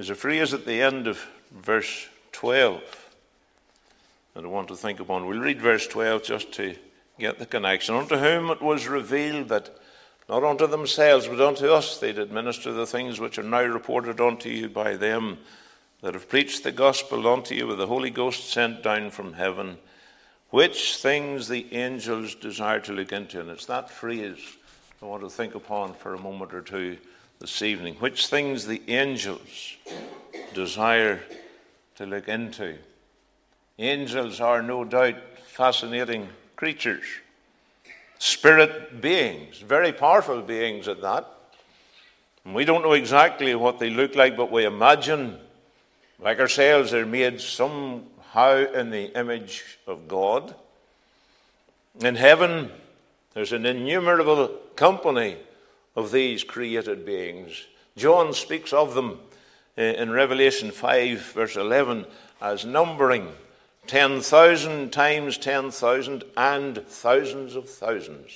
There's a phrase at the end of verse 12 that I want to think upon. We'll read verse 12 just to get the connection. Unto whom it was revealed that not unto themselves, but unto us they did minister the things which are now reported unto you by them that have preached the gospel unto you with the Holy Ghost sent down from heaven, which things the angels desire to look into. And it's that phrase I want to think upon for a moment or two this evening. Which things the angels desire to look into. Angels are no doubt fascinating creatures spirit beings, very powerful beings at that. And we don't know exactly what they look like, but we imagine, like ourselves, they're made somehow in the image of God. In heaven, there's an innumerable company of these created beings. John speaks of them eh, in Revelation 5, verse 11, as numbering 10,000 times 10,000 and thousands of thousands.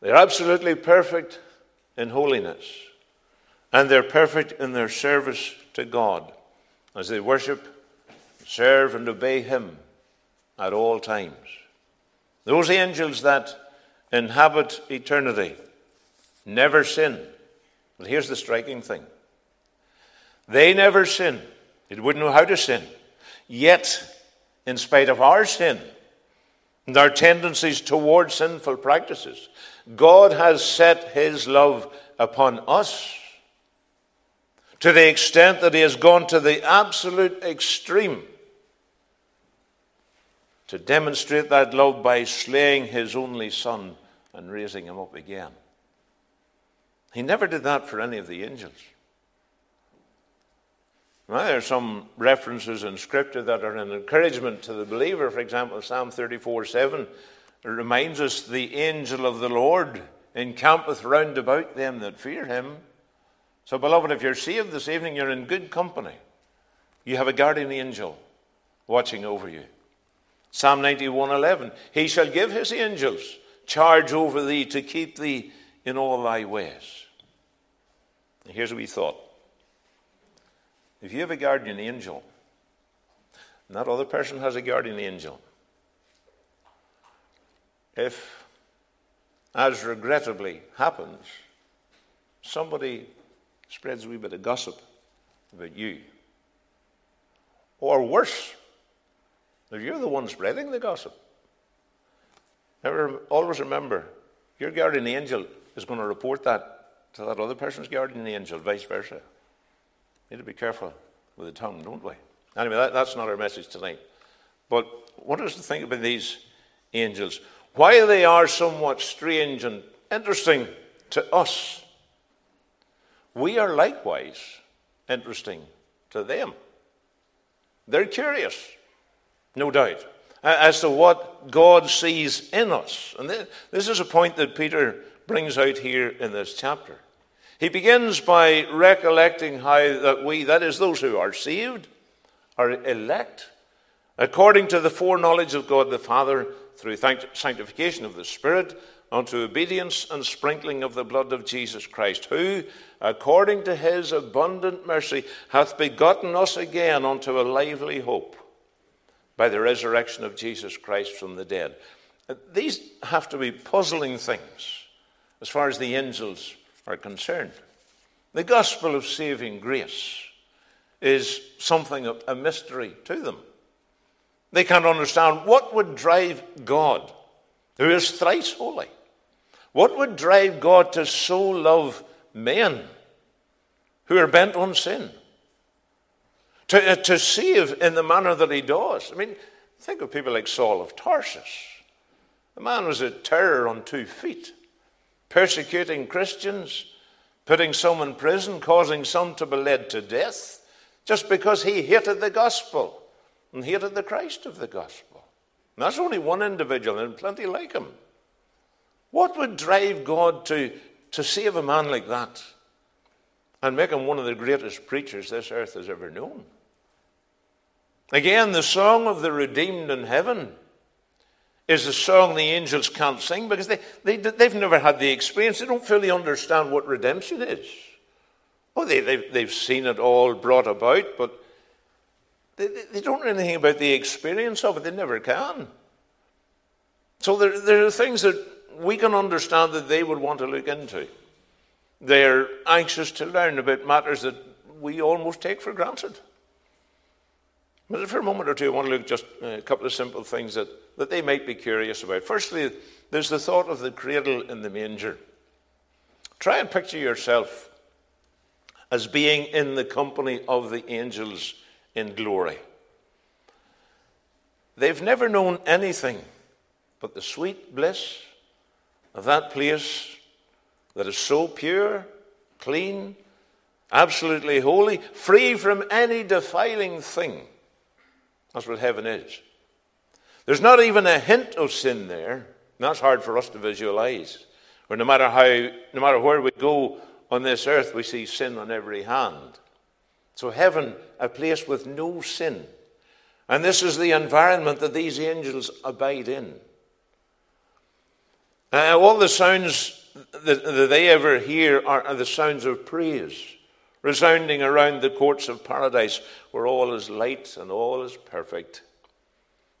They're absolutely perfect in holiness, and they're perfect in their service to God as they worship, serve, and obey Him at all times. Those angels that inhabit eternity never sin. But here's the striking thing they never sin. They wouldn't know how to sin. Yet, in spite of our sin and our tendencies towards sinful practices, God has set his love upon us to the extent that he has gone to the absolute extreme to demonstrate that love by slaying his only son and raising him up again. He never did that for any of the angels. Now, there are some references in Scripture that are an encouragement to the believer. For example, Psalm 34 7 reminds us, The angel of the Lord encampeth round about them that fear him. So, beloved, if you're saved this evening, you're in good company. You have a guardian angel watching over you. Psalm 91 11 He shall give his angels charge over thee to keep thee in all thy ways. Here's what we thought. If you have a guardian angel, and that other person has a guardian angel, if, as regrettably happens, somebody spreads a wee bit of gossip about you, or worse, if you're the one spreading the gossip, always remember your guardian angel is going to report that to that other person's guardian angel, vice versa We need to be careful with the tongue, don't we? Anyway, that, that's not our message tonight. But what is to think about these angels? While they are somewhat strange and interesting to us, we are likewise interesting to them. They're curious, no doubt, as to what God sees in us. And this is a point that Peter brings out here in this chapter. He begins by recollecting how that we, that is, those who are saved, are elect according to the foreknowledge of God the Father through sanctification of the Spirit unto obedience and sprinkling of the blood of Jesus Christ, who, according to his abundant mercy, hath begotten us again unto a lively hope by the resurrection of Jesus Christ from the dead. These have to be puzzling things as far as the angels are concerned. The gospel of saving grace is something of a mystery to them. They can't understand what would drive God, who is thrice holy, what would drive God to so love men who are bent on sin, to, uh, to save in the manner that he does. I mean, think of people like Saul of Tarsus. The man was a terror on two feet persecuting Christians, putting some in prison, causing some to be led to death, just because he hated the gospel and hated the Christ of the gospel. And that's only one individual, and plenty like him. What would drive God to, to save a man like that and make him one of the greatest preachers this earth has ever known? Again, the song of the redeemed in heaven is a song the angels can't sing because they, they, they've never had the experience. They don't fully understand what redemption is. Oh, they, they've, they've seen it all brought about, but they, they don't know anything about the experience of it. They never can. So there, there are things that we can understand that they would want to look into. They're anxious to learn about matters that we almost take for granted. But for a moment or two, I want to look just uh, a couple of simple things that, that they might be curious about. Firstly, there's the thought of the cradle in the manger. Try and picture yourself as being in the company of the angels in glory. They've never known anything but the sweet bliss of that place that is so pure, clean, absolutely holy, free from any defiling thing. That's what heaven is. There's not even a hint of sin there. that's hard for us to visualize. Or no matter how, no matter where we go on this earth, we see sin on every hand. So heaven, a place with no sin. And this is the environment that these angels abide in. Uh, all the sounds that, that they ever hear are, are the sounds of praise, resounding around the courts of paradise, where all is light and all is perfect.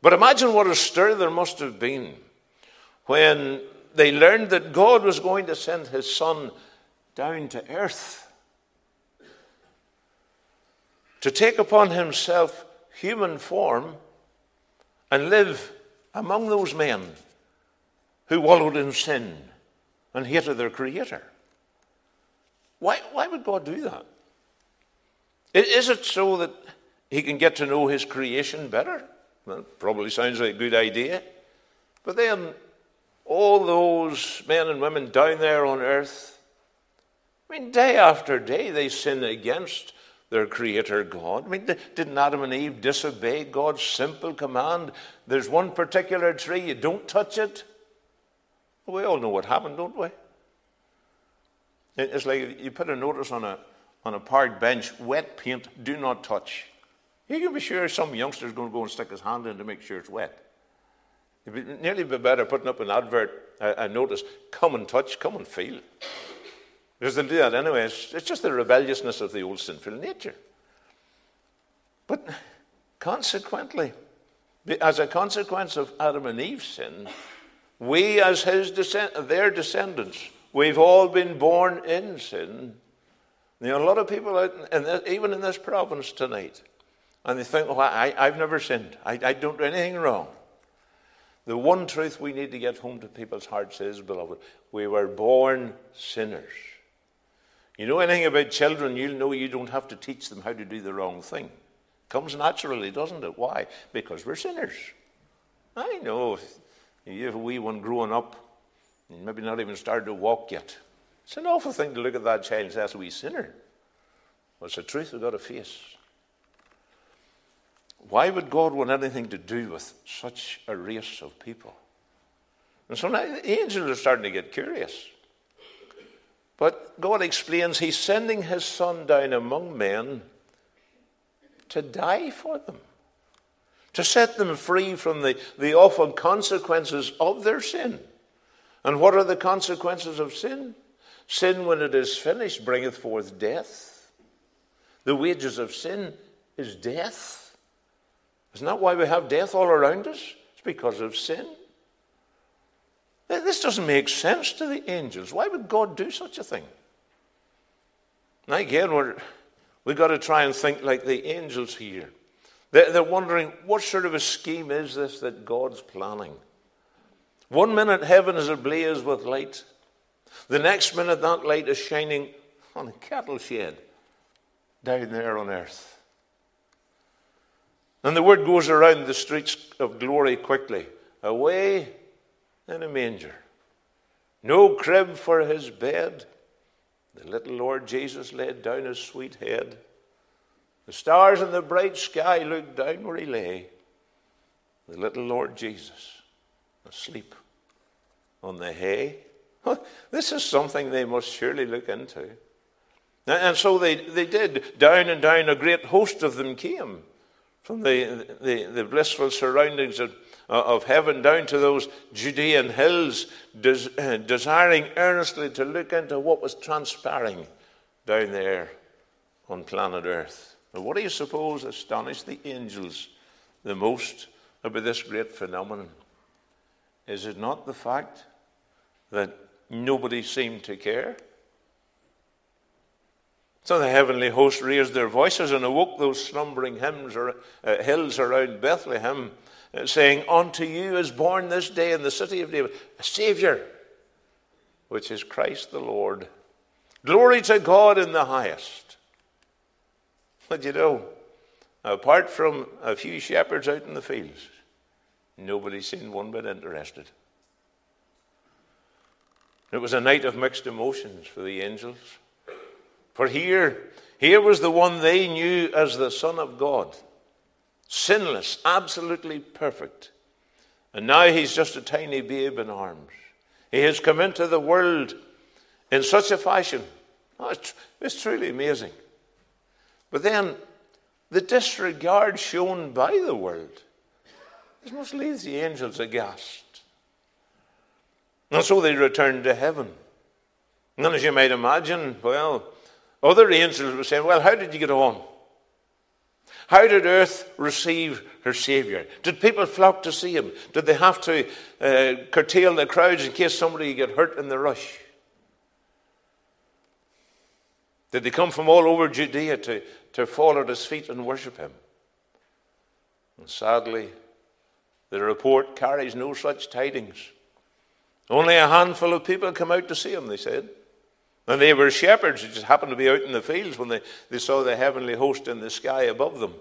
But imagine what a stir there must have been when they learned that God was going to send his Son down to earth to take upon himself human form and live among those men who wallowed in sin and hated their Creator. Why, why would God do that? Is it so that he can get to know his creation better? Well, probably sounds like a good idea. But then, all those men and women down there on earth, I mean, day after day they sin against their creator God. I mean, didn't Adam and Eve disobey God's simple command? There's one particular tree, you don't touch it. We all know what happened, don't we? It's like you put a notice on a, on a park bench wet paint, do not touch. You can be sure some youngster's going to go and stick his hand in to make sure it's wet. It'd be nearly be better putting up an advert, a, a notice, come and touch, come and feel. Because they'll do that anyway. It's, it's just the rebelliousness of the old sinful nature. But consequently, as a consequence of Adam and Eve's sin, we, as his descend- their descendants, we've all been born in sin. There are a lot of people out, in this, even in this province tonight, and they think, oh, "Well, I, I've never sinned. I, I don't do anything wrong." The one truth we need to get home to people's hearts is, beloved, we were born sinners. You know anything about children, you'll know you don't have to teach them how to do the wrong thing. It comes naturally, doesn't it? Why? Because we're sinners. I know you have a wee one growing up, maybe not even started to walk yet. It's an awful thing to look at that child and say, that's a wee sinner. Well, it's the truth we've got to face. Why would God want anything to do with such a race of people? And so now the angels are starting to get curious. But God explains He's sending His Son down among men to die for them to set them free from the, the awful consequences of their sin. And what are the consequences of sin? Sin, when it is finished, bringeth forth death. The wages of sin is death. Isn't that why we have death all around us? It's because of sin. This doesn't make sense to the angels. Why would God do such a thing? Now, again, we're, we've got to try and think like the angels here. They're wondering, what sort of a scheme is this that God's planning? One minute heaven is ablaze with light. The next minute that light is shining on a cattle shed down there on earth. And the word goes around the streets of glory quickly away in a manger. No crib for his bed. The little Lord Jesus laid down his sweet head. The stars in the bright sky looked down where he lay. The little Lord Jesus asleep on the hay. This is something they must surely look into. And so they, they did. Down and down, a great host of them came from the, the, the blissful surroundings of, of heaven down to those Judean hills, des, uh, desiring earnestly to look into what was transpiring down there on planet Earth. What do you suppose astonished the angels the most about this great phenomenon? Is it not the fact that nobody seemed to care? So the heavenly host raised their voices and awoke those slumbering or, uh, hills around Bethlehem, uh, saying, Unto you is born this day in the city of David a Saviour, which is Christ the Lord. Glory to God in the highest. But you know, apart from a few shepherds out in the fields, nobody seemed one bit interested. It was a night of mixed emotions for the angels. For here, here was the one they knew as the Son of God, sinless, absolutely perfect. And now he's just a tiny babe in arms. He has come into the world in such a fashion. Oh, it's, it's truly amazing. But then, the disregard shown by the world, this must leave the angels aghast. And so they returned to heaven. And as you might imagine, well, other angels were saying, Well, how did you get on? How did earth receive her Saviour? Did people flock to see him? Did they have to uh, curtail the crowds in case somebody get hurt in the rush? Did they come from all over Judea to, to fall at his feet and worship him? And sadly, the report carries no such tidings. Only a handful of people come out to see him, they said. And they were shepherds who just happened to be out in the fields when they, they saw the heavenly host in the sky above them.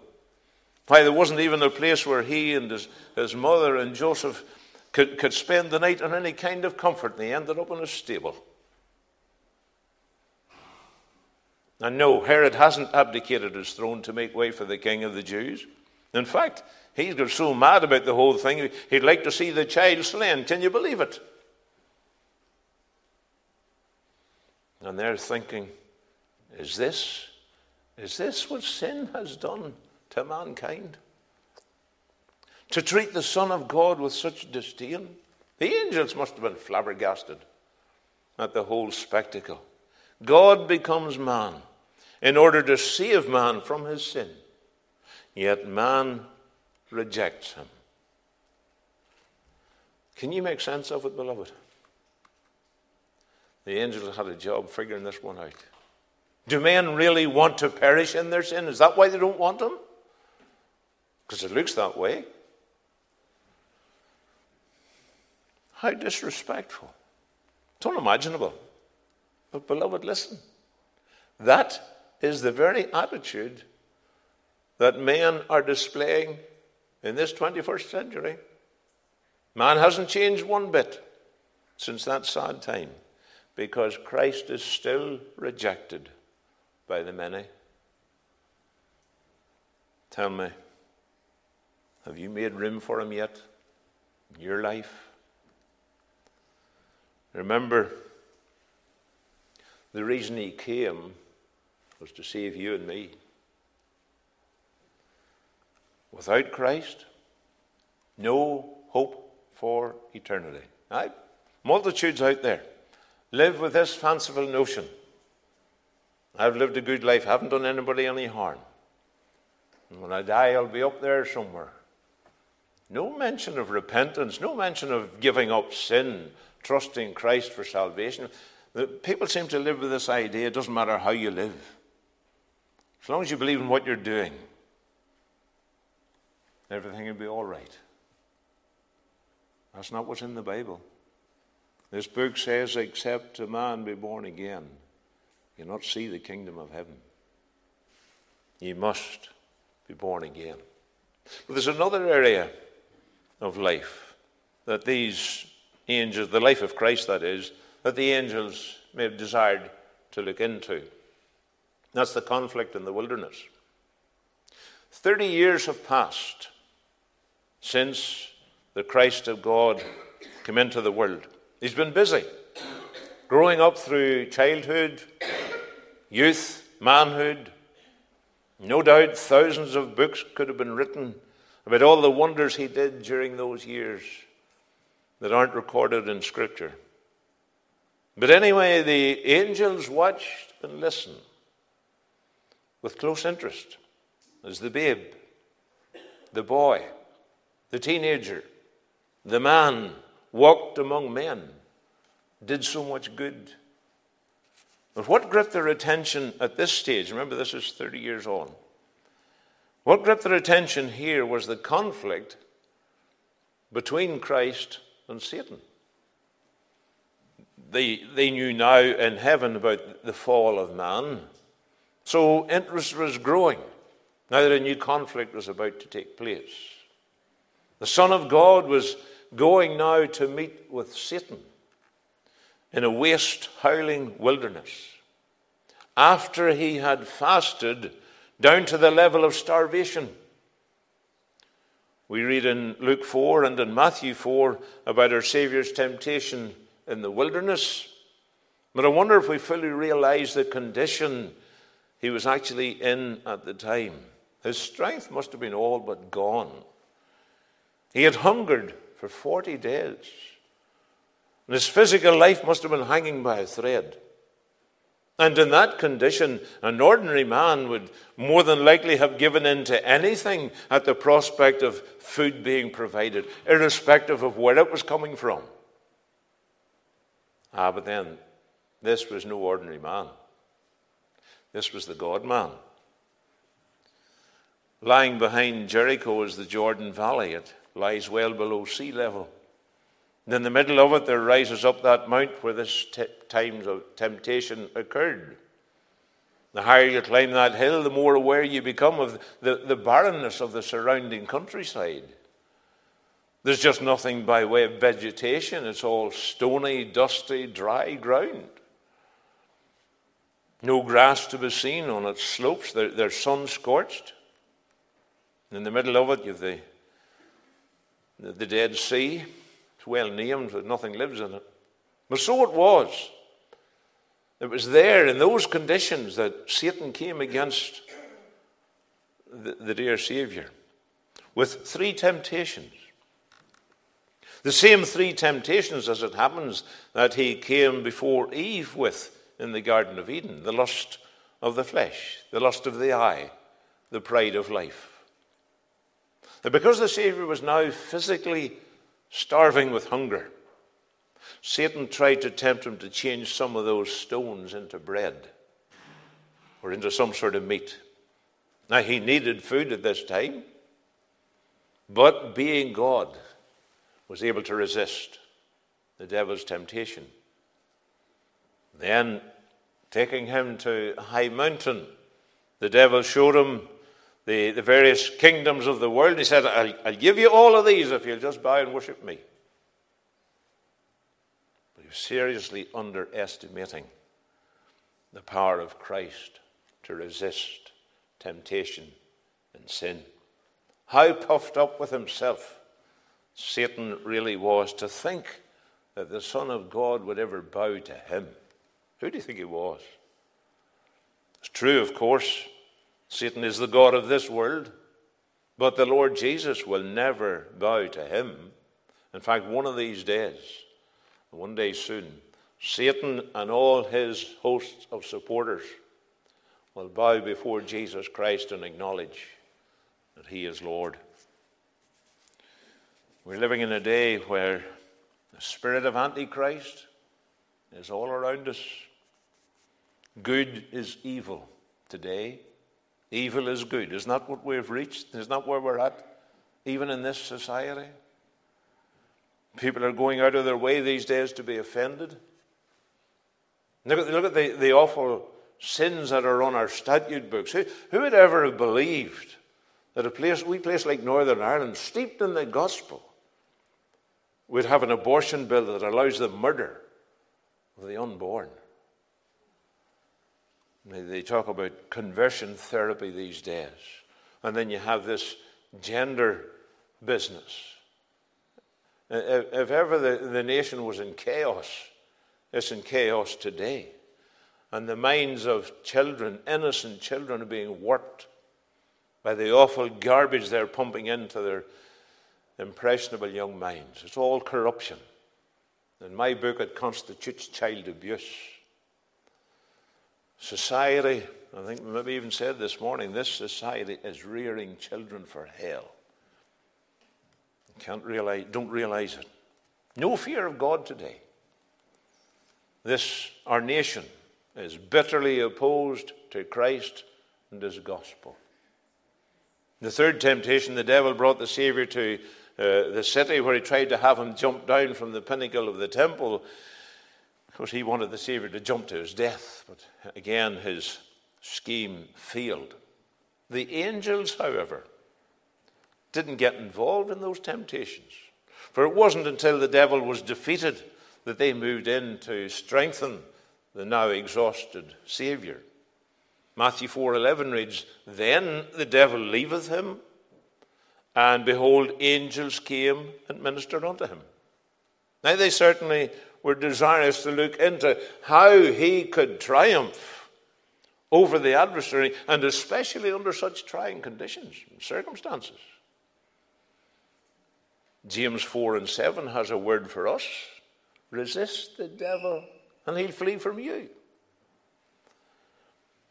Why, there wasn't even a place where he and his, his mother and Joseph could, could spend the night in any kind of comfort. They ended up in a stable. And no, Herod hasn't abdicated his throne to make way for the king of the Jews. In fact, he's got so mad about the whole thing, he'd like to see the child slain. Can you believe it? And they're thinking, is this, is this what sin has done to mankind? To treat the Son of God with such disdain? The angels must have been flabbergasted at the whole spectacle. God becomes man in order to save man from his sin, yet man rejects him. Can you make sense of it, beloved? The angels had a job figuring this one out. Do men really want to perish in their sin? Is that why they don't want them? Because it looks that way. How disrespectful. It's unimaginable. But, beloved, listen. That is the very attitude that men are displaying in this 21st century. Man hasn't changed one bit since that sad time because Christ is still rejected by the many. Tell me, have you made room for him yet in your life? Remember, the reason he came was to save you and me. Without Christ, no hope for eternity. Right? Multitudes out there live with this fanciful notion I've lived a good life, haven't done anybody any harm. And when I die, I'll be up there somewhere. No mention of repentance, no mention of giving up sin, trusting Christ for salvation. People seem to live with this idea it doesn't matter how you live, as long as you believe in what you're doing, everything will be all right. That's not what's in the Bible. This book says, except a man be born again, you not see the kingdom of heaven. You must be born again. But there's another area of life that these angels, the life of Christ that is, that the angels may have desired to look into. That's the conflict in the wilderness. Thirty years have passed since the Christ of God came into the world. He's been busy growing up through childhood, youth, manhood. No doubt thousands of books could have been written about all the wonders he did during those years that aren't recorded in Scripture. But anyway, the angels watched and listened with close interest as the babe, the boy, the teenager, the man walked among men, did so much good. But what gripped their attention at this stage, remember this is 30 years on, what gripped their attention here was the conflict between Christ and Satan. They, they knew now in heaven about the fall of man. So interest was growing now that a new conflict was about to take place. The Son of God was going now to meet with Satan in a waste, howling wilderness. After he had fasted down to the level of starvation. We read in Luke 4 and in Matthew 4 about our Saviour's temptation in the wilderness. But I wonder if we fully realize the condition he was actually in at the time. His strength must have been all but gone. He had hungered for 40 days. And his physical life must have been hanging by a thread. And in that condition, an ordinary man would more than likely have given in to anything at the prospect of food being provided, irrespective of where it was coming from. Ah, but then, this was no ordinary man. This was the God man. Lying behind Jericho is the Jordan Valley. It lies well below sea level. And in the middle of it, there rises up that mount where this t- times of temptation occurred. The higher you climb that hill, the more aware you become of the, the barrenness of the surrounding countryside. There's just nothing by way of vegetation, it's all stony, dusty, dry ground. No grass to be seen on its slopes, they're, they're sun scorched. In the middle of it, you have the, the, Dead Sea. It's well named, but nothing lives in it. But so it was. It was there in those conditions that Satan came against the, the dear Saviour with three temptations. The same three temptations, as it happens, that he came before Eve with in the Garden of Eden the lust of the flesh, the lust of the eye, the pride of life. That because the Saviour was now physically starving with hunger. Satan tried to tempt him to change some of those stones into bread or into some sort of meat. Now, he needed food at this time, but being God, was able to resist the devil's temptation. Then, taking him to a high mountain, the devil showed him the, the various kingdoms of the world. He said, I'll, I'll give you all of these if you'll just bow and worship me. But he was seriously underestimating the power of Christ to resist temptation and sin. How puffed up with himself Satan really was to think that the Son of God would ever bow to him. Who do you think he was? It's true, of course, Satan is the God of this world, but the Lord Jesus will never bow to him. In fact, one of these days, one day soon, Satan and all his hosts of supporters will bow before Jesus Christ and acknowledge that he is Lord. We're living in a day where the spirit of Antichrist is all around us. Good is evil today. Evil is good. Isn't that what we've reached? Isn't that where we're at, even in this society? People are going out of their way these days to be offended. Look at, look at the, the awful sins that are on our statute books. Who, who would ever have believed that a place, we place like Northern Ireland, steeped in the gospel, would have an abortion bill that allows the murder of the unborn? They talk about conversion therapy these days. And then you have this gender business. If ever the, the nation was in chaos, it's in chaos today. And the minds of children, innocent children, are being warped by the awful garbage they're pumping into their impressionable young minds. It's all corruption. In my book, it constitutes child abuse. Society, I think maybe even said this morning, this society is rearing children for hell. Can't realize, don't realize it. No fear of God today. This, our nation, is bitterly opposed to Christ and his gospel. The third temptation, the devil brought the Savior to uh, the city where he tried to have him jump down from the pinnacle of the temple. Of course, he wanted the Savior to jump to his death, but again, his scheme failed. The angels, however, didn't get involved in those temptations. For it wasn't until the devil was defeated that they moved in to strengthen the now exhausted Saviour. Matthew 4:11 reads, "Then the devil leaveth him, and behold, angels came and ministered unto him." Now they certainly were desirous to look into how he could triumph over the adversary, and especially under such trying conditions and circumstances. James 4 and 7 has a word for us resist the devil, and he'll flee from you.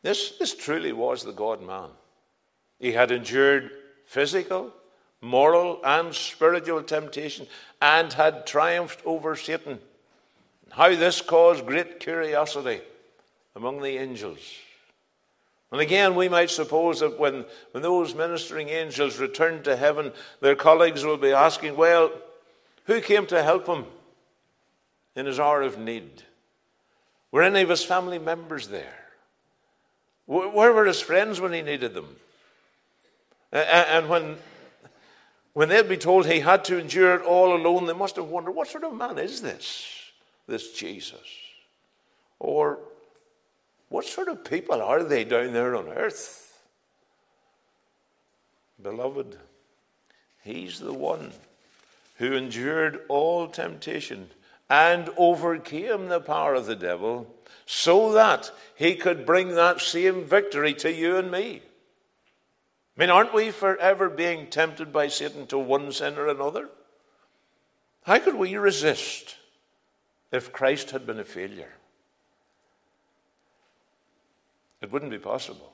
This, this truly was the God man. He had endured physical, moral, and spiritual temptation and had triumphed over Satan. How this caused great curiosity among the angels. And again, we might suppose that when, when those ministering angels return to heaven, their colleagues will be asking, Well, who came to help him in his hour of need? Were any of his family members there? Where were his friends when he needed them? And when, when they'd be told he had to endure it all alone, they must have wondered, what sort of man is this, this Jesus? Or what sort of people are they down there on earth? Beloved, he's the one who endured all temptation and overcame the power of the devil so that he could bring that same victory to you and me. I mean, aren't we forever being tempted by Satan to one sin or another? How could we resist if Christ had been a failure? It wouldn't be possible.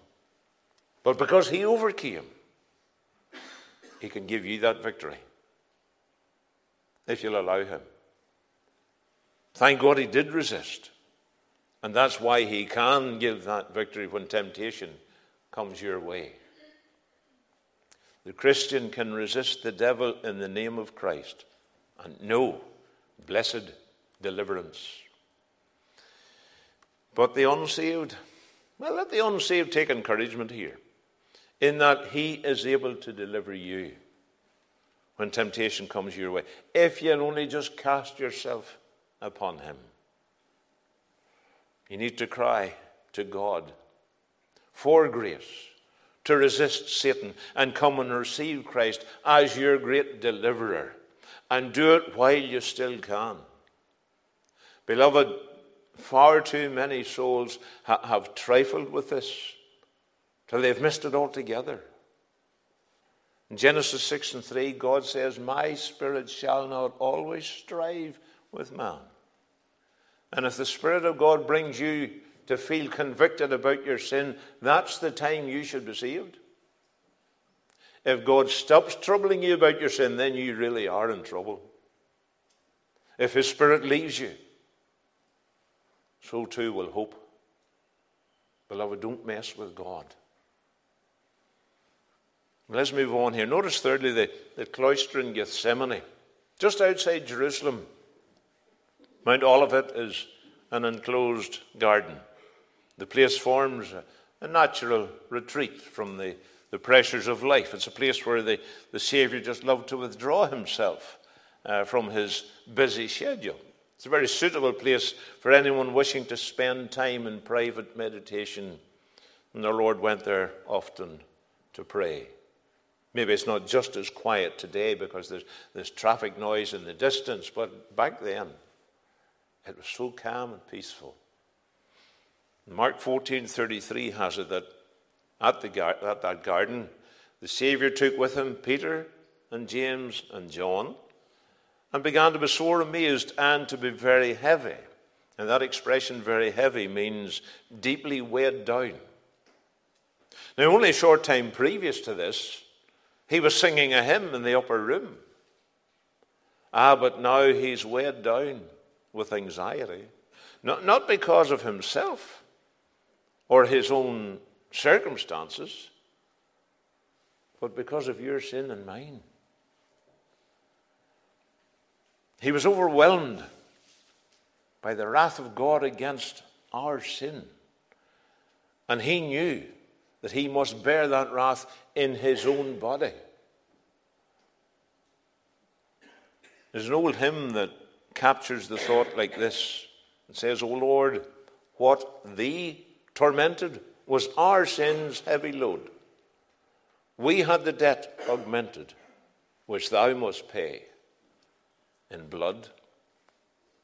But because he overcame, he can give you that victory if you'll allow him. Thank God he did resist. And that's why he can give that victory when temptation comes your way. The Christian can resist the devil in the name of Christ and know blessed deliverance. But the unsaved, well, let the unsaved take encouragement here in that he is able to deliver you when temptation comes your way. If you'll only just cast yourself upon him. You need to cry to God for grace to resist Satan and come and receive Christ as your great deliverer. And do it while you still can. Beloved, far too many souls ha- have trifled with this till they've missed it altogether. In Genesis 6 and 3, God says, My spirit shall not always strive with man. And if the Spirit of God brings you to feel convicted about your sin, that's the time you should be saved. If God stops troubling you about your sin, then you really are in trouble. If His Spirit leaves you, so too will hope. Beloved, don't mess with God. Let's move on here. Notice, thirdly, the, the cloister in Gethsemane, just outside Jerusalem. Mount Olivet is an enclosed garden. The place forms a, a natural retreat from the, the pressures of life. It's a place where the, the Saviour just loved to withdraw himself uh, from his busy schedule. It's a very suitable place for anyone wishing to spend time in private meditation. And the Lord went there often to pray. Maybe it's not just as quiet today because there's, there's traffic noise in the distance, but back then, it was so calm and peaceful. Mark 14:33 has it that at, the, at that garden, the Savior took with him Peter and James and John and began to be sore amazed and to be very heavy And that expression, very heavy, means deeply weighed down. Now, only a short time previous to this, he was singing a hymn in the upper room. Ah, but now he's weighed down with anxiety. Not, not because of himself or his own circumstances, but because of your sin and mine. He was overwhelmed by the wrath of God against our sin. And he knew that he must bear that wrath in his own body. There's an old hymn that captures the thought like this. It says, O Lord, what thee tormented was our sin's heavy load. We had the debt augmented, which thou must pay in blood.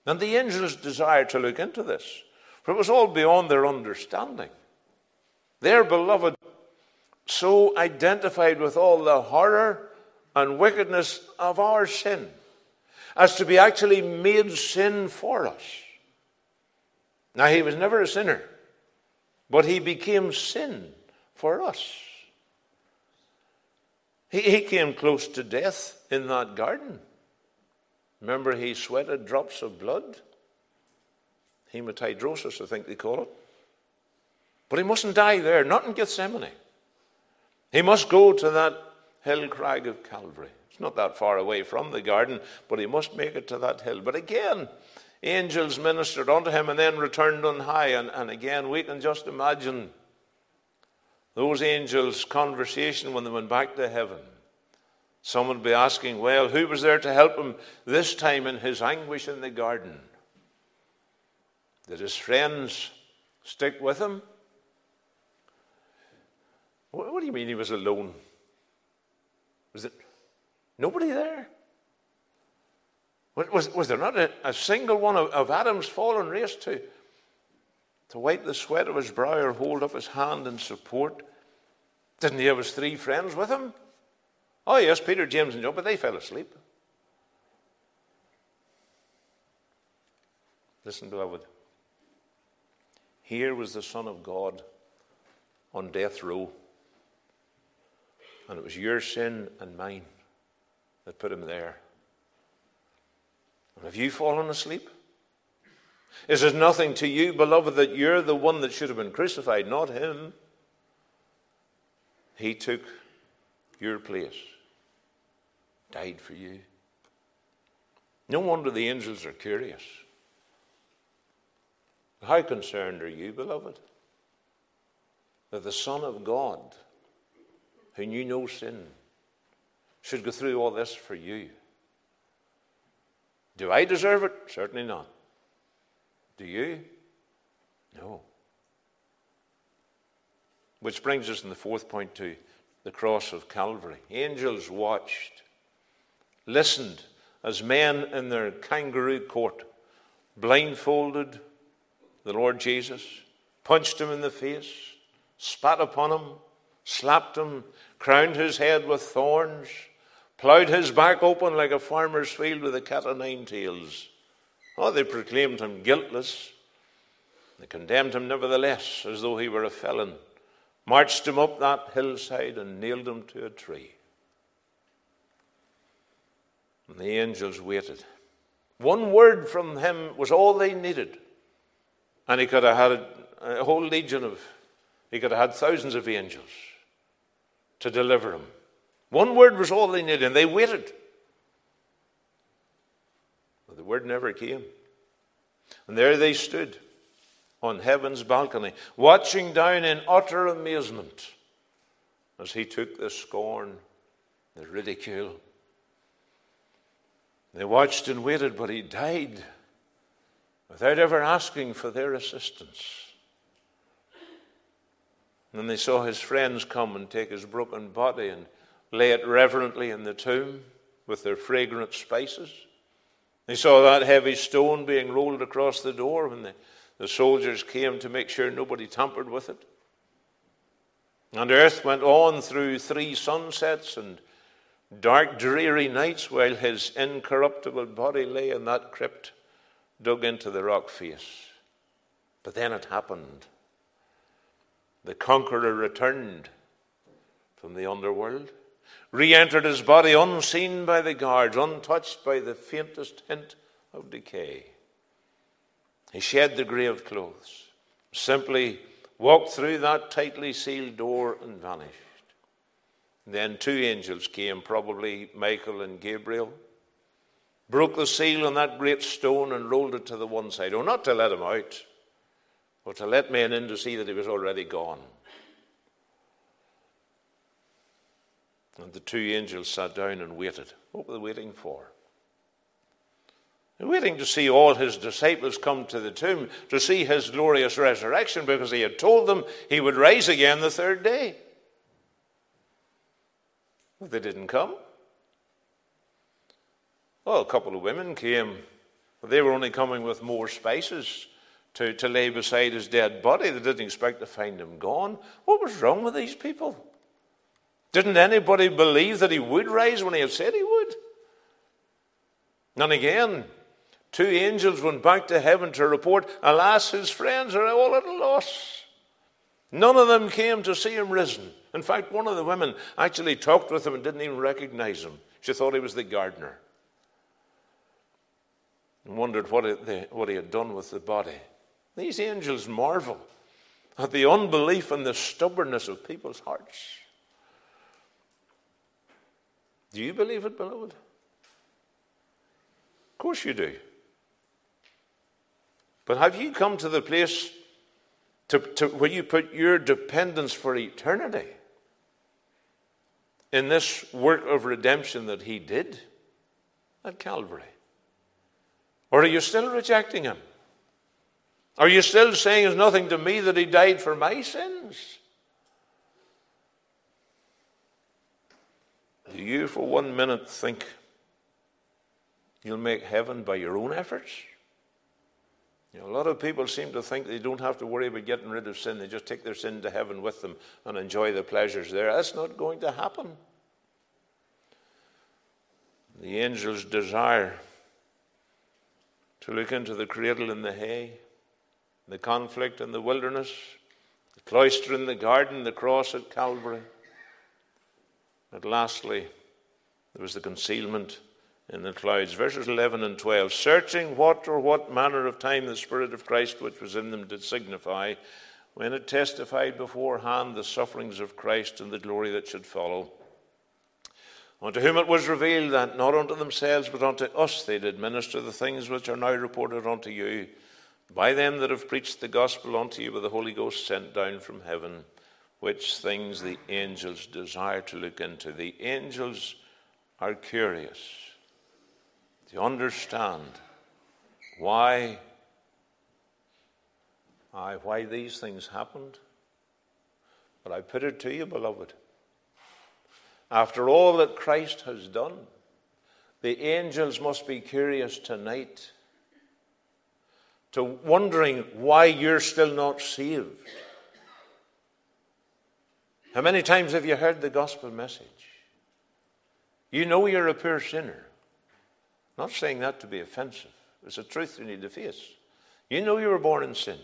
And the angels desired to look into this, for it was all beyond their understanding. Their beloved, so identified with all the horror and wickedness of our sin, as to be actually made sin for us. Now, he was never a sinner, but he became sin for us. He, came close to death in that garden. Remember, he sweated drops of blood? Hematidrosis, I think they call it. But he mustn't die there, not in Gethsemane. He must go to that hill crag of Calvary. It's not that far away from the garden, but he must make it to that hill. But again, angels ministered unto him and then returned on high. And, and again, we can just imagine those angels' conversation when they went back to heaven. Someone would be asking, well, who was there to help him this time in his anguish in the garden? Did his friends stick with him? What, do you mean he was alone? Was it nobody there? Was, was there not a, a single one of, of Adam's fallen race to, to wipe the sweat of his brow or hold up his hand in support? Didn't he have his three friends with him? Oh, yes, Peter, James, and John, but they fell asleep. Listen, beloved. Here was the Son of God on death row. And it was your sin and mine that put him there. And have you fallen asleep? Is it nothing to you, beloved, that you're the one that should have been crucified, not him? He took your place died for you. No wonder the angels are curious. How concerned are you, beloved, that the Son of God, who knew no sin, should go through all this for you? Do I deserve it? Certainly not. Do you? No. Which brings us in the fourth point to the cross of Calvary. Angels watched listened as men in their kangaroo court blindfolded the Lord Jesus, punched him in the face, spat upon him, slapped him, crowned his head with thorns, ploughed his back open like a farmer's field with a cat o' nine tails. Oh, they proclaimed him guiltless. They condemned him nevertheless as though he were a felon, marched him up that hillside and nailed him to a tree. And the angels waited. One word from him was all they needed. And he could have had a whole legion of, he could have had thousands of angels to deliver him. One word was all they needed, and they waited. But the word never came. And there they stood on heaven's balcony, watching down in utter amazement as he took the scorn, the ridicule, they watched and waited, but he died without ever asking for their assistance. And then they saw his friends come and take his broken body and lay it reverently in the tomb with their fragrant spices. They saw that heavy stone being rolled across the door when the, the soldiers came to make sure nobody tampered with it. And earth went on through three sunsets and dark, dreary nights while his incorruptible body lay in that crypt, dug into the rock face. But then it happened. The conqueror returned from the underworld, re entered his body unseen by the guards, untouched by the faintest hint of decay. He shed the grave clothes, simply walked through that tightly sealed door and vanished. then two angels came, probably Michael and Gabriel, broke the seal on that great stone and rolled it to the one side. Oh, not to let him out, but to let men in to see that he was already gone. And the two angels sat down and waited. What were they waiting for? Waiting to see all his disciples come to the tomb, to see his glorious resurrection, because he had told them he would rise again the third day. But they didn't come. Well, a couple of women came, but they were only coming with more spices to, to lay beside his dead body. They didn't expect to find him gone. What was wrong with these people? Didn't anybody believe that he would rise when he had said he would? And again, two angels went back to heaven to report, Alas, his friends are all at a loss. None of them came to see him risen. In fact, one of the women actually talked with him and didn't even recognize him. She thought he was the gardener and wondered what, it, what he had done with the body. These angels marvel at the unbelief and the stubbornness of people's hearts. Do you believe it, beloved? Of course you do. But have you come to the place to, to, where you put your dependence for eternity in this work of redemption that He did at Calvary? Or are you still rejecting Him? Are you still saying it's nothing to me that He died for my sins? Do you, for one minute, think you'll make heaven by your own efforts? You know, a lot of people seem to think they don't have to worry about getting rid of sin. They just take their sin to heaven with them and enjoy the pleasures there. That's not going to happen. The angels desire to look into the cradle in the hay, the conflict in the wilderness, the cloister in the garden, the cross at Calvary. But lastly, there was the concealment in the clouds. Verses 11 and 12 searching what or what manner of time the Spirit of Christ which was in them did signify, when it testified beforehand the sufferings of Christ and the glory that should follow. Unto whom it was revealed that not unto themselves but unto us they did minister the things which are now reported unto you by them that have preached the gospel unto you with the Holy Ghost sent down from heaven which things the angels desire to look into. The angels are curious to understand why, why these things happened. But I put it to you, beloved, after all that Christ has done, the angels must be curious tonight to wondering why you're still not saved. How many times have you heard the gospel message? You know you're a poor sinner. Not saying that to be offensive. It's a truth you need to face. You know you were born in sin.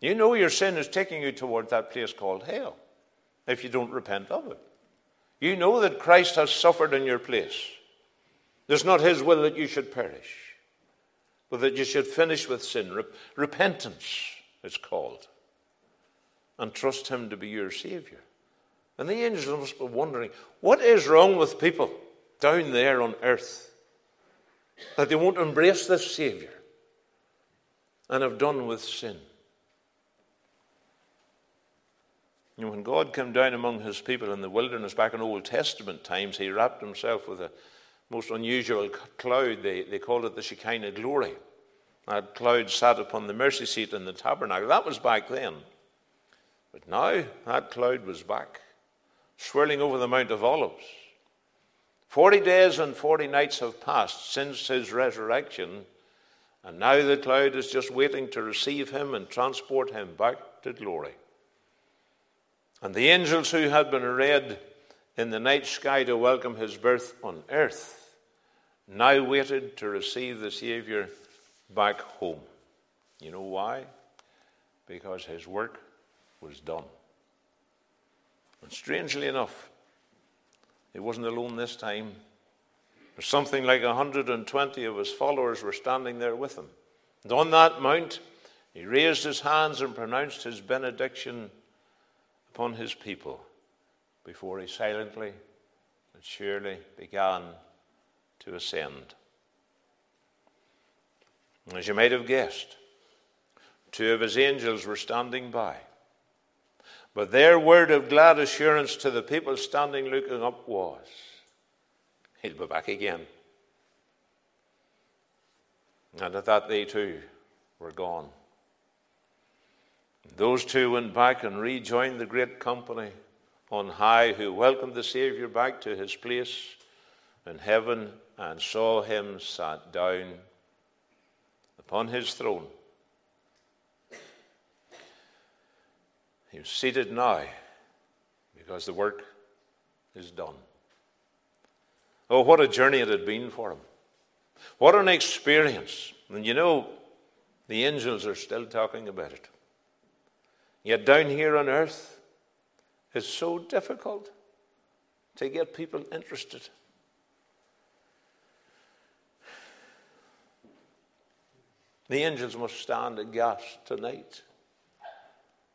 You know your sin is taking you toward that place called hell if you don't repent of it. You know that Christ has suffered in your place. It's not his will that you should perish, but that you should finish with sin. repentance, it's called and trust Him to be your Savior. And the angels must be wondering what is wrong with people down there on earth that they won't embrace this Savior and have done with sin. Know, when God came down among his people in the wilderness back in Old Testament times, he wrapped himself with a most unusual cloud. They, they called it the Shekinah glory. That cloud sat upon the mercy seat in the tabernacle. That was back then. But now that cloud was back, swirling over the Mount of Olives. Forty days and forty nights have passed since his resurrection, and now the cloud is just waiting to receive him and transport him back to glory. And the angels who had been arrayed in the night sky to welcome his birth on earth now waited to receive the Saviour back home. You know why? Because his work was done. And strangely enough, he wasn't alone this time. There's something like 120 of his followers were standing there with him. And on that mount, he raised his hands and pronounced his benediction upon his people before he silently and surely began to ascend. As you might have guessed, two of his angels were standing by. But their word of glad assurance to the people standing looking up was, He'll be back again. And at that, they too were gone. Those two went back and rejoined the great company on high who welcomed the Savior back to his place in heaven and saw him sat down upon his throne. He was seated now because the work is done. Oh, what a journey it had been for him. What an experience. And you know, the angels are still talking about it. Yet down here on earth, it's so difficult to get people interested. The angels must stand aghast tonight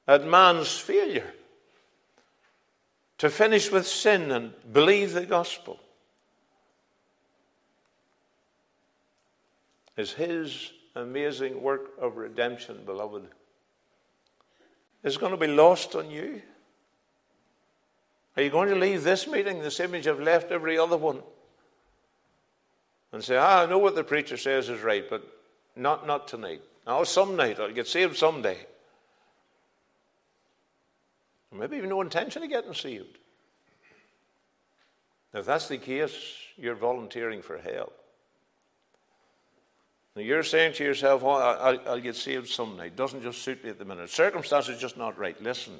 at man's failure to finish with sin and believe the gospel. Is his amazing work of redemption, beloved, is going to be lost on you? Are you going to leave this meeting the same as you've left every other one? And say, ah, I know what the preacher says is right, but not, not tonight. Now, some night, I'll get saved someday. Maybe even no intention of getting saved. Now, If that's the case, you're volunteering for hell. Now you're saying to yourself, oh, I'll, I'll get saved some night. Doesn't just suit me at the minute. Circumstances just not right. Listen.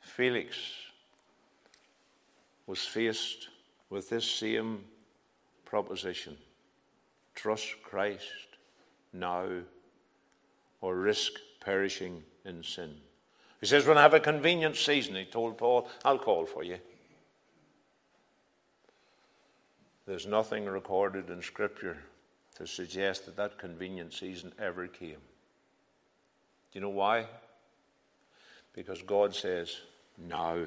Felix was faced with this same proposition trust Christ now or risk perishing in sin. He says, When I have a convenient season, he told Paul, I'll call for you. There's nothing recorded in Scripture to suggest that that convenient season ever came. Do you know why? Because God says, now.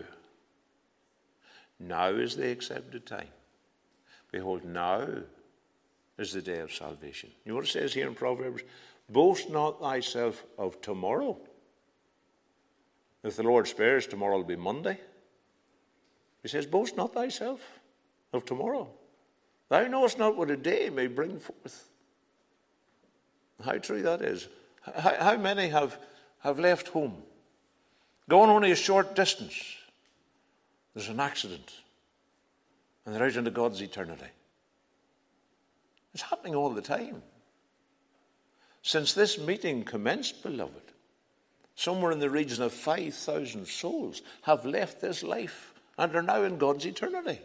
Now is the accepted time. Behold, now is the day of salvation. You know what it says here in Proverbs? Boast not thyself of tomorrow. If the Lord spares, tomorrow will be Monday. He says, Boast not thyself of tomorrow. Thou knowest not what a day may bring forth. How true that is. How, how many have, have left home? gone only a short distance. There's an accident. And they're out into God's eternity. It's happening all the time. Since this meeting commenced, beloved, somewhere in the region of 5,000 souls have left this life and are now in God's eternity.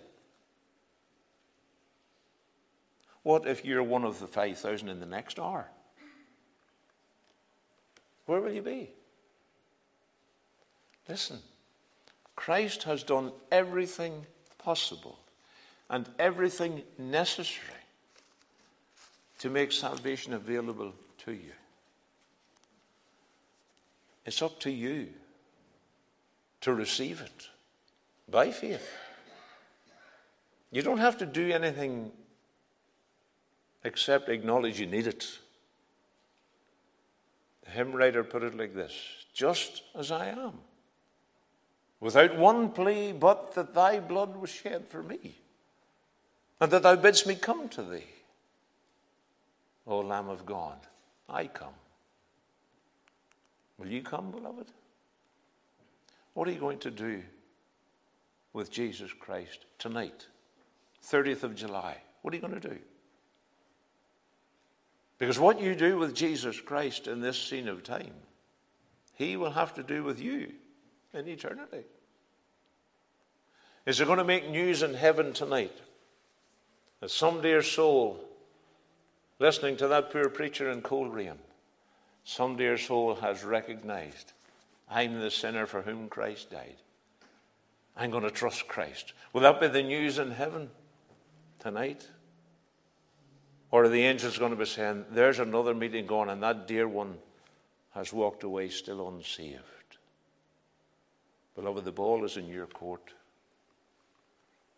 What if you're one of the 5,000 in the next hour? Where will you be? Listen, Christ has done everything possible and everything necessary to make salvation available to you. It's up to you to receive it by faith. You don't have to do anything except acknowledge you need it. The hymn writer put it like this just as I am, without one plea but that thy blood was shed for me, and that thou bidst me come to thee. O Lamb of God, I come. Will you come, beloved? What are you going to do with Jesus Christ tonight, 30th of July? What are you going to do? Because what you do with Jesus Christ in this scene of time, he will have to do with you in eternity. Is it going to make news in heaven tonight that some dear soul listening to that poor preacher in Coleraine, some dear soul has recognized I'm the sinner for whom Christ died. I'm going to trust Christ. Will that be the news in heaven tonight? Or are the angels going to be saying, There's another meeting going, and that dear one has walked away still unsaved? Beloved, the ball is in your court.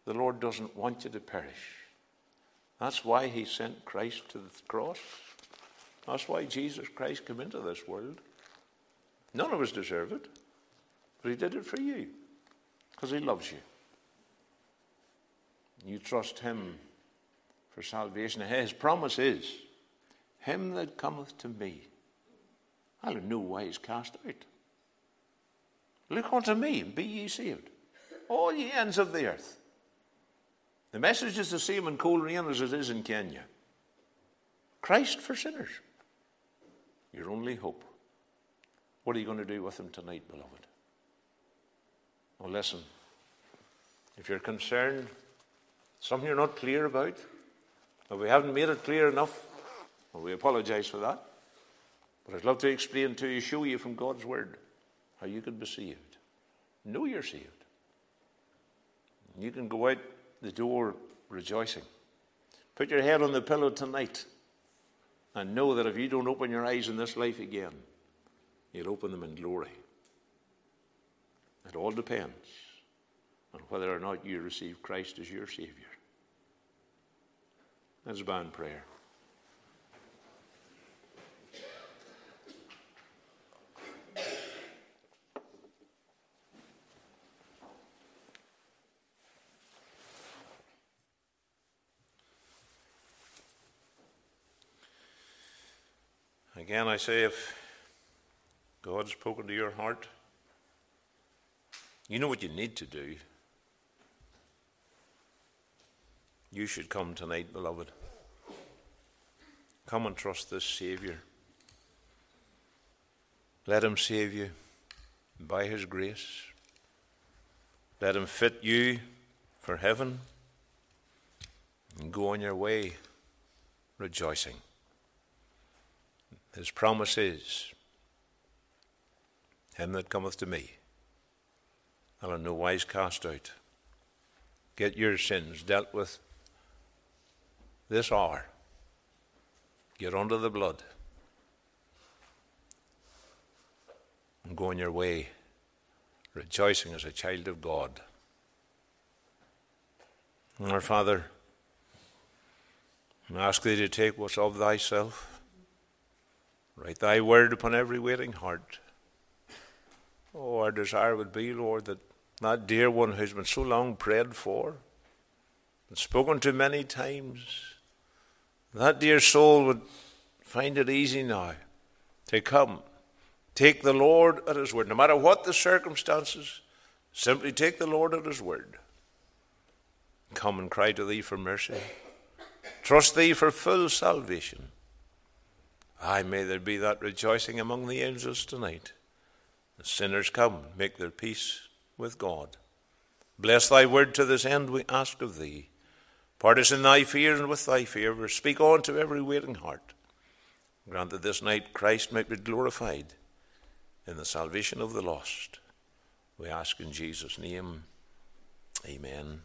The Lord doesn't want you to perish. That's why He sent Christ to the cross. That's why Jesus Christ came into this world. None of us deserve it, but He did it for you because He loves you. You trust Him for salvation. His promise is, Him that cometh to me, I'll in no wise cast out. Look unto me and be ye saved, all ye ends of the earth. The message is the same in Coleraine as it is in Kenya. Christ for sinners. Your only hope. What are you going to do with him tonight, beloved? Well, listen. If you're concerned, something you're not clear about, if we haven't made it clear enough, well, we apologize for that. But I'd love to explain to you, show you from God's Word how you can be saved. Know you're saved. You can go out the door rejoicing. Put your head on the pillow tonight and know that if you don't open your eyes in this life again, you'll open them in glory. It all depends on whether or not you receive Christ as your Savior. Let's bow in prayer. Again, I say, if God's spoken to your heart, you know what you need to do. You should come tonight, beloved. Come and trust this Savior. Let Him save you by His grace. Let Him fit you for heaven and go on your way rejoicing. His promise is, Him that cometh to me, I'll in no wise cast out. Get your sins dealt with this hour. Get under the blood and go on your way rejoicing as a child of God. Our Father, I ask thee to take what's of thyself Write thy word upon every waiting heart. Oh, our desire would be, Lord, that that dear one who's been so long prayed for and spoken to many times, that dear soul would find it easy now to come. Take the Lord at His word. No matter what the circumstances, simply take the Lord at His word. Come and cry to Thee for mercy. Trust Thee for full salvation. Ay, may there be that rejoicing among the angels tonight. The sinners come, make their peace with God. Bless thy word to this end, we ask of thee. Part us in thy fear and with thy favor. Speak on to every waiting heart. Grant that this night Christ might be glorified in the salvation of the lost. We ask in Jesus' name. Amen.